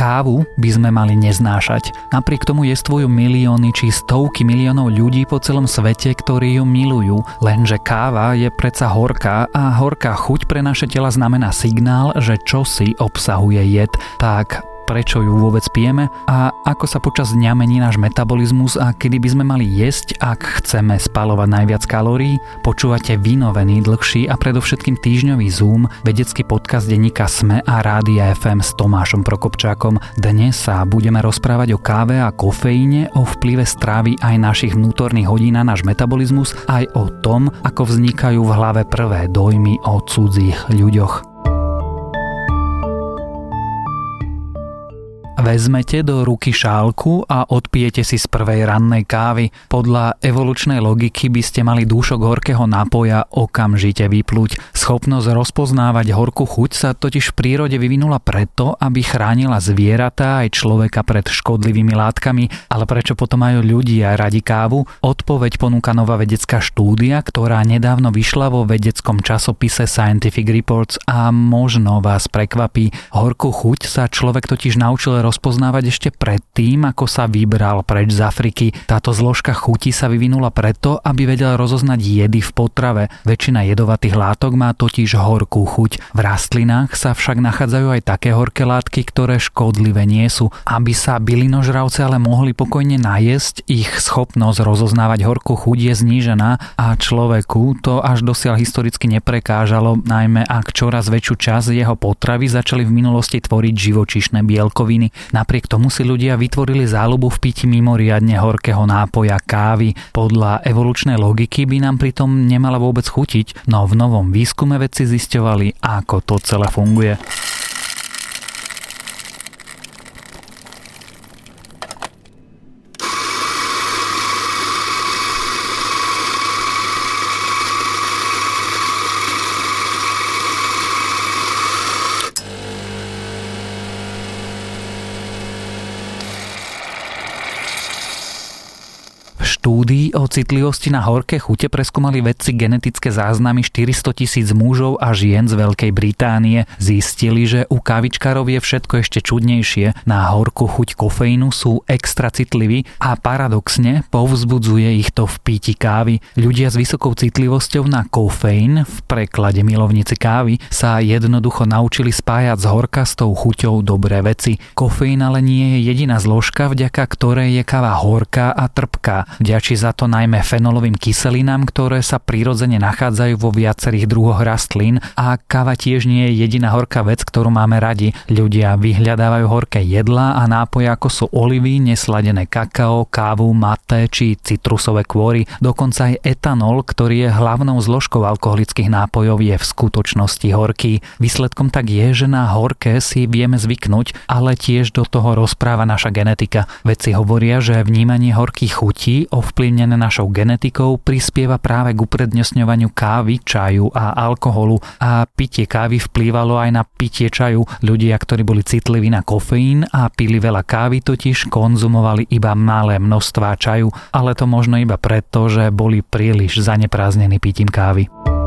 kávu by sme mali neznášať. Napriek tomu jestvujú milióny či stovky miliónov ľudí po celom svete, ktorí ju milujú. Lenže káva je predsa horká a horká chuť pre naše tela znamená signál, že čosi obsahuje jed. Tak prečo ju vôbec pijeme a ako sa počas dňa mení náš metabolizmus a kedy by sme mali jesť, ak chceme spalovať najviac kalórií. Počúvate vynovený, dlhší a predovšetkým týždňový Zoom, vedecký podcast denníka SME a Rádia FM s Tomášom Prokopčákom. Dnes sa budeme rozprávať o káve a kofeíne, o vplyve strávy aj našich vnútorných hodín na náš metabolizmus, aj o tom, ako vznikajú v hlave prvé dojmy o cudzích ľuďoch. Vezmete do ruky šálku a odpijete si z prvej rannej kávy. Podľa evolučnej logiky by ste mali dúšok horkého nápoja okamžite vyplúť. Schopnosť rozpoznávať horkú chuť sa totiž v prírode vyvinula preto, aby chránila zvieratá aj človeka pred škodlivými látkami. Ale prečo potom majú ľudia radi kávu? Odpoveď ponúka nová vedecká štúdia, ktorá nedávno vyšla vo vedeckom časopise Scientific Reports a možno vás prekvapí. Horkú chuť sa človek totiž naučil rozpoznávať ešte predtým, ako sa vybral preč z Afriky. Táto zložka chuti sa vyvinula preto, aby vedel rozoznať jedy v potrave. Väčšina jedovatých látok má totiž horkú chuť. V rastlinách sa však nachádzajú aj také horké látky, ktoré škodlivé nie sú. Aby sa bylinožravce ale mohli pokojne najesť, ich schopnosť rozoznávať horkú chuť je znížená a človeku to až dosiaľ historicky neprekážalo, najmä ak čoraz väčšiu časť jeho potravy začali v minulosti tvoriť živočišné bielkoviny. Napriek tomu si ľudia vytvorili záľubu v piti mimoriadne horkého nápoja kávy. Podľa evolučnej logiky by nám pritom nemala vôbec chutiť, no v novom výskume vedci zisťovali, ako to celé funguje. O citlivosti na horké chute preskúmali vedci genetické záznamy 400 tisíc mužov a žien z Veľkej Británie. Zistili, že u kávičkárov je všetko ešte čudnejšie. Na horkú chuť kofeínu sú extra citliví a paradoxne povzbudzuje ich to v píti kávy. Ľudia s vysokou citlivosťou na kofeín, v preklade milovníci kávy, sa jednoducho naučili spájať s horkastou chuťou dobré veci. Kofeín ale nie je jediná zložka, vďaka ktorej je káva horká a trpká. Vďačí za to najmä fenolovým kyselinám, ktoré sa prirodzene nachádzajú vo viacerých druhoch rastlín a káva tiež nie je jediná horká vec, ktorú máme radi. Ľudia vyhľadávajú horké jedlá a nápoje ako sú olivy, nesladené kakao, kávu, mate či citrusové kôry. Dokonca aj etanol, ktorý je hlavnou zložkou alkoholických nápojov, je v skutočnosti horký. Výsledkom tak je, že na horké si vieme zvyknúť, ale tiež do toho rozpráva naša genetika. Vedci hovoria, že vnímanie horkých chutí ovplyvnené našou genetikou, prispieva práve k uprednesňovaniu kávy, čaju a alkoholu a pitie kávy vplývalo aj na pitie čaju. Ľudia, ktorí boli citliví na kofeín a pili veľa kávy, totiž konzumovali iba malé množstvá čaju, ale to možno iba preto, že boli príliš zanepráznení pitím kávy.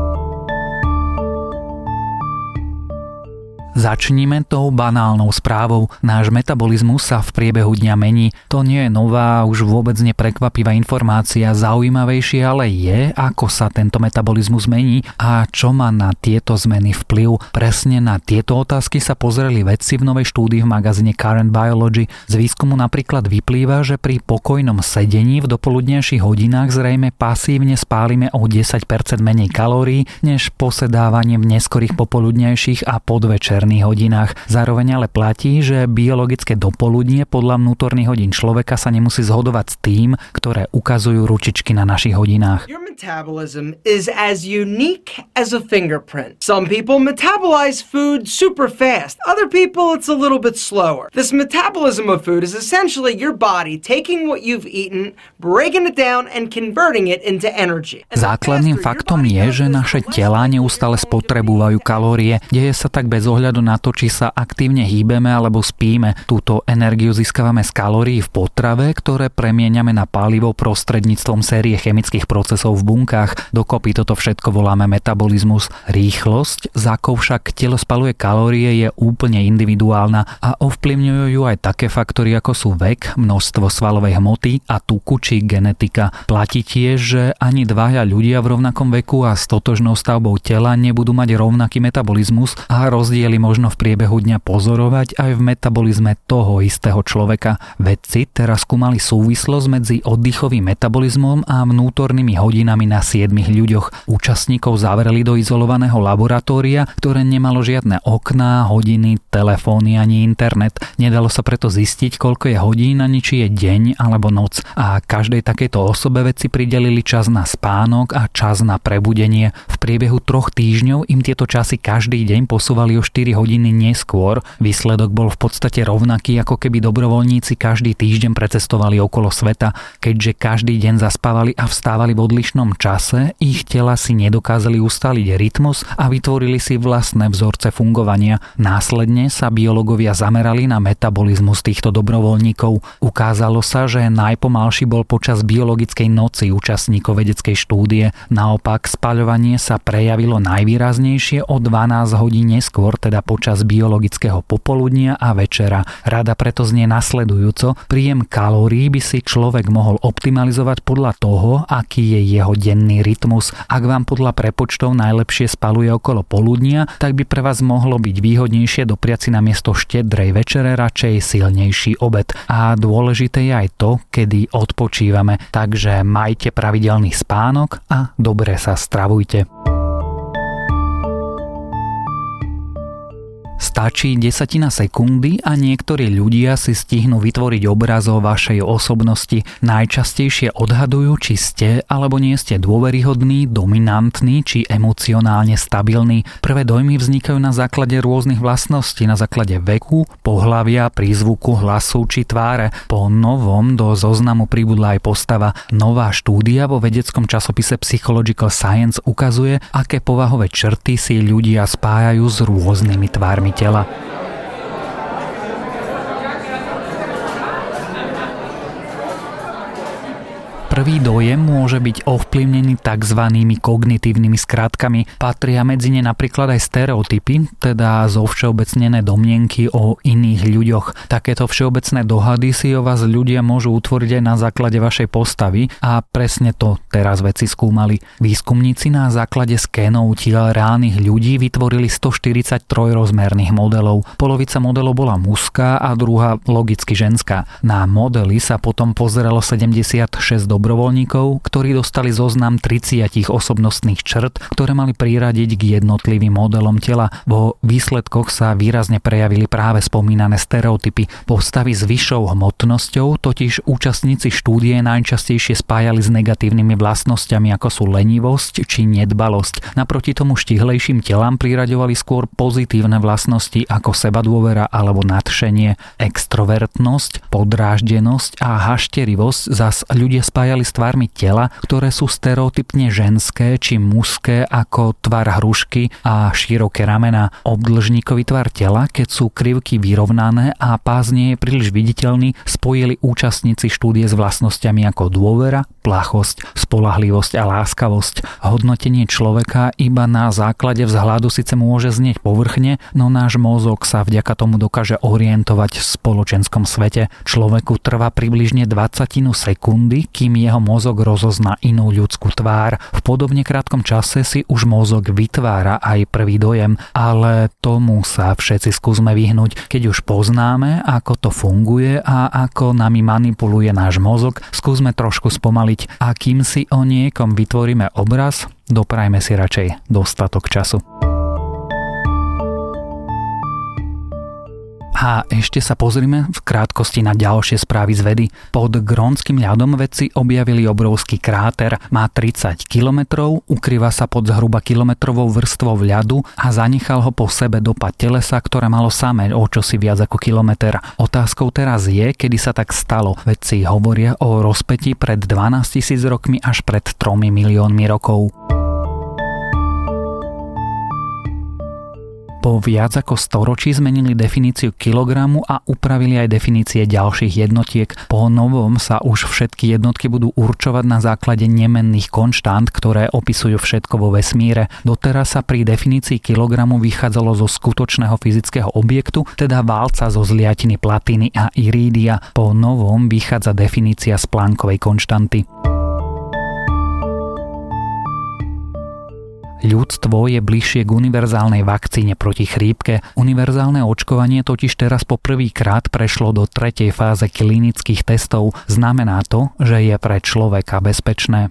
Začníme tou banálnou správou. Náš metabolizmus sa v priebehu dňa mení. To nie je nová, už vôbec neprekvapivá informácia. Zaujímavejšie ale je, ako sa tento metabolizmus mení a čo má na tieto zmeny vplyv. Presne na tieto otázky sa pozreli vedci v novej štúdii v magazíne Current Biology. Z výskumu napríklad vyplýva, že pri pokojnom sedení v dopoludnejších hodinách zrejme pasívne spálime o 10% menej kalórií, než posedávanie v neskorých popoludnejších a podvečer večerných hodinách. Zároveň ale platí, že biologické dopoludnie podľa vnútorných hodín človeka sa nemusí zhodovať s tým, ktoré ukazujú ručičky na našich hodinách. Your metabolism is as unique as a fingerprint. Some people metabolize food super fast. Other people it's a little bit slower. This metabolism of food is essentially your body taking what you've eaten, breaking it down and converting it into energy. Základným faktom je, že naše tela neustále spotrebujú kalórie. Deje sa tak bez ohľadu ohľadu na to, či sa aktívne hýbeme alebo spíme. Túto energiu získavame z kalórií v potrave, ktoré premieňame na palivo prostredníctvom série chemických procesov v bunkách. Dokopy toto všetko voláme metabolizmus. Rýchlosť, za akou však telo spaluje kalórie, je úplne individuálna a ovplyvňujú ju aj také faktory ako sú vek, množstvo svalovej hmoty a tuku či genetika. Platí tiež, že ani dvaja ľudia v rovnakom veku a s totožnou stavbou tela nebudú mať rovnaký metabolizmus a rozdiely možno v priebehu dňa pozorovať aj v metabolizme toho istého človeka. Vedci teraz skúmali súvislosť medzi oddychovým metabolizmom a vnútornými hodinami na 7 ľuďoch. Účastníkov zavreli do izolovaného laboratória, ktoré nemalo žiadne okná, hodiny, telefóny ani internet. Nedalo sa preto zistiť, koľko je hodín ani či je deň alebo noc. A každej takejto osobe vedci pridelili čas na spánok a čas na prebudenie. V priebehu troch týždňov im tieto časy každý deň posúvali o 4 hodiny neskôr. Výsledok bol v podstate rovnaký, ako keby dobrovoľníci každý týždeň precestovali okolo sveta. Keďže každý deň zaspávali a vstávali v odlišnom čase, ich tela si nedokázali ustaliť rytmus a vytvorili si vlastné vzorce fungovania. Následne sa biológovia zamerali na metabolizmus týchto dobrovoľníkov. Ukázalo sa, že najpomalší bol počas biologickej noci účastníkov vedeckej štúdie. Naopak spaľovanie sa prejavilo najvýraznejšie o 12 hodín neskôr, teda počas biologického popoludnia a večera. Rada preto znie nasledujúco. Príjem kalórií by si človek mohol optimalizovať podľa toho, aký je jeho denný rytmus. Ak vám podľa prepočtov najlepšie spaluje okolo poludnia, tak by pre vás mohlo byť výhodnejšie dopriať si na miesto štedrej večere radšej silnejší obed. A dôležité je aj to, kedy odpočívame. Takže majte pravidelný spánok a dobre sa stravujte. Stačí desatina sekundy a niektorí ľudia si stihnú vytvoriť obraz o vašej osobnosti. Najčastejšie odhadujú, či ste alebo nie ste dôveryhodní, dominantní či emocionálne stabilní. Prvé dojmy vznikajú na základe rôznych vlastností, na základe veku, pohlavia, prízvuku, hlasu či tváre. Po novom do zoznamu pribudla aj postava. Nová štúdia vo vedeckom časopise Psychological Science ukazuje, aké povahové črty si ľudia spájajú s rôznymi tvármi tela Prvý dojem môže byť ovplyvnený tzv. kognitívnymi skrátkami. Patria medzi ne napríklad aj stereotypy, teda zovšeobecnené domnenky o iných ľuďoch. Takéto všeobecné dohady si o vás ľudia môžu utvoriť aj na základe vašej postavy a presne to teraz veci skúmali. Výskumníci na základe skénov tiel reálnych ľudí vytvorili 143 rozmerných modelov. Polovica modelov bola mužská a druhá logicky ženská. Na modely sa potom pozeralo 76 dobrých dobrovoľníkov, ktorí dostali zoznam 30 osobnostných črt, ktoré mali priradiť k jednotlivým modelom tela. Vo výsledkoch sa výrazne prejavili práve spomínané stereotypy. Postavy s vyššou hmotnosťou totiž účastníci štúdie najčastejšie spájali s negatívnymi vlastnosťami ako sú lenivosť či nedbalosť. Naproti tomu štihlejším telám priraďovali skôr pozitívne vlastnosti ako seba dôvera alebo nadšenie, extrovertnosť, podráždenosť a hašterivosť zas ľudia spájali spájali s tvármi tela, ktoré sú stereotypne ženské či mužské ako tvar hrušky a široké ramena. Obdlžníkový tvar tela, keď sú krivky vyrovnané a pás nie je príliš viditeľný, spojili účastníci štúdie s vlastnosťami ako dôvera, plachosť, spolahlivosť a láskavosť. Hodnotenie človeka iba na základe vzhľadu síce môže znieť povrchne, no náš mozog sa vďaka tomu dokáže orientovať v spoločenskom svete. Človeku trvá približne 20 sekundy, kým jeho mozog rozozná inú ľudskú tvár. V podobne krátkom čase si už mozog vytvára aj prvý dojem, ale tomu sa všetci skúsme vyhnúť. Keď už poznáme, ako to funguje a ako nami manipuluje náš mozog, skúsme trošku spomaliť a kým si o niekom vytvoríme obraz, doprajme si radšej dostatok času. A ešte sa pozrime v krátkosti na ďalšie správy z vedy. Pod Grónskym ľadom vedci objavili obrovský kráter. Má 30 kilometrov, ukrýva sa pod zhruba kilometrovou vrstvou ľadu a zanechal ho po sebe dopad telesa, ktoré malo samé o čosi viac ako kilometr. Otázkou teraz je, kedy sa tak stalo. Vedci hovoria o rozpetí pred 12 tisíc rokmi až pred 3 miliónmi rokov. Po viac ako storočí zmenili definíciu kilogramu a upravili aj definície ďalších jednotiek. Po novom sa už všetky jednotky budú určovať na základe nemenných konštant, ktoré opisujú všetko vo vesmíre. Doteraz sa pri definícii kilogramu vychádzalo zo skutočného fyzického objektu, teda válca zo zliatiny platiny a irídia. Po novom vychádza definícia z plánkovej konštanty. Ľudstvo je bližšie k univerzálnej vakcíne proti chrípke. Univerzálne očkovanie totiž teraz po prvýkrát prešlo do tretej fáze klinických testov. Znamená to, že je pre človeka bezpečné.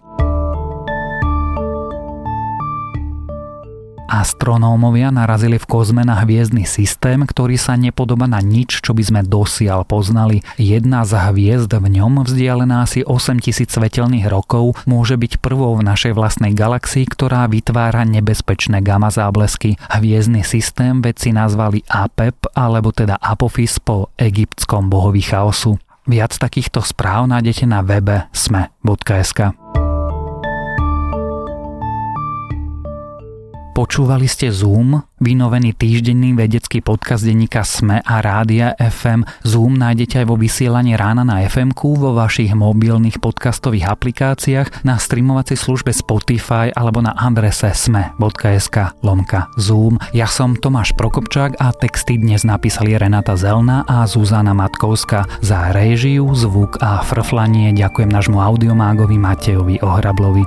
Astronómovia narazili v kozme na hviezdny systém, ktorý sa nepodoba na nič, čo by sme dosiaľ poznali. Jedna z hviezd v ňom, vzdialená asi 8000 svetelných rokov, môže byť prvou v našej vlastnej galaxii, ktorá vytvára nebezpečné gamma záblesky. Hviezdny systém vedci nazvali APEP, alebo teda Apophis po egyptskom bohovi chaosu. Viac takýchto správ nájdete na webe sme.sk. Počúvali ste Zoom, vynovený týždenný vedecký podcast denníka SME a Rádia FM. Zoom nájdete aj vo vysielaní rána na fm vo vašich mobilných podcastových aplikáciách, na streamovacej službe Spotify alebo na adrese sme.sk lomka Zoom. Ja som Tomáš Prokopčák a texty dnes napísali Renata Zelna a Zuzana Matkovska. Za réžiu, zvuk a frflanie ďakujem nášmu audiomágovi Matejovi Ohrablovi.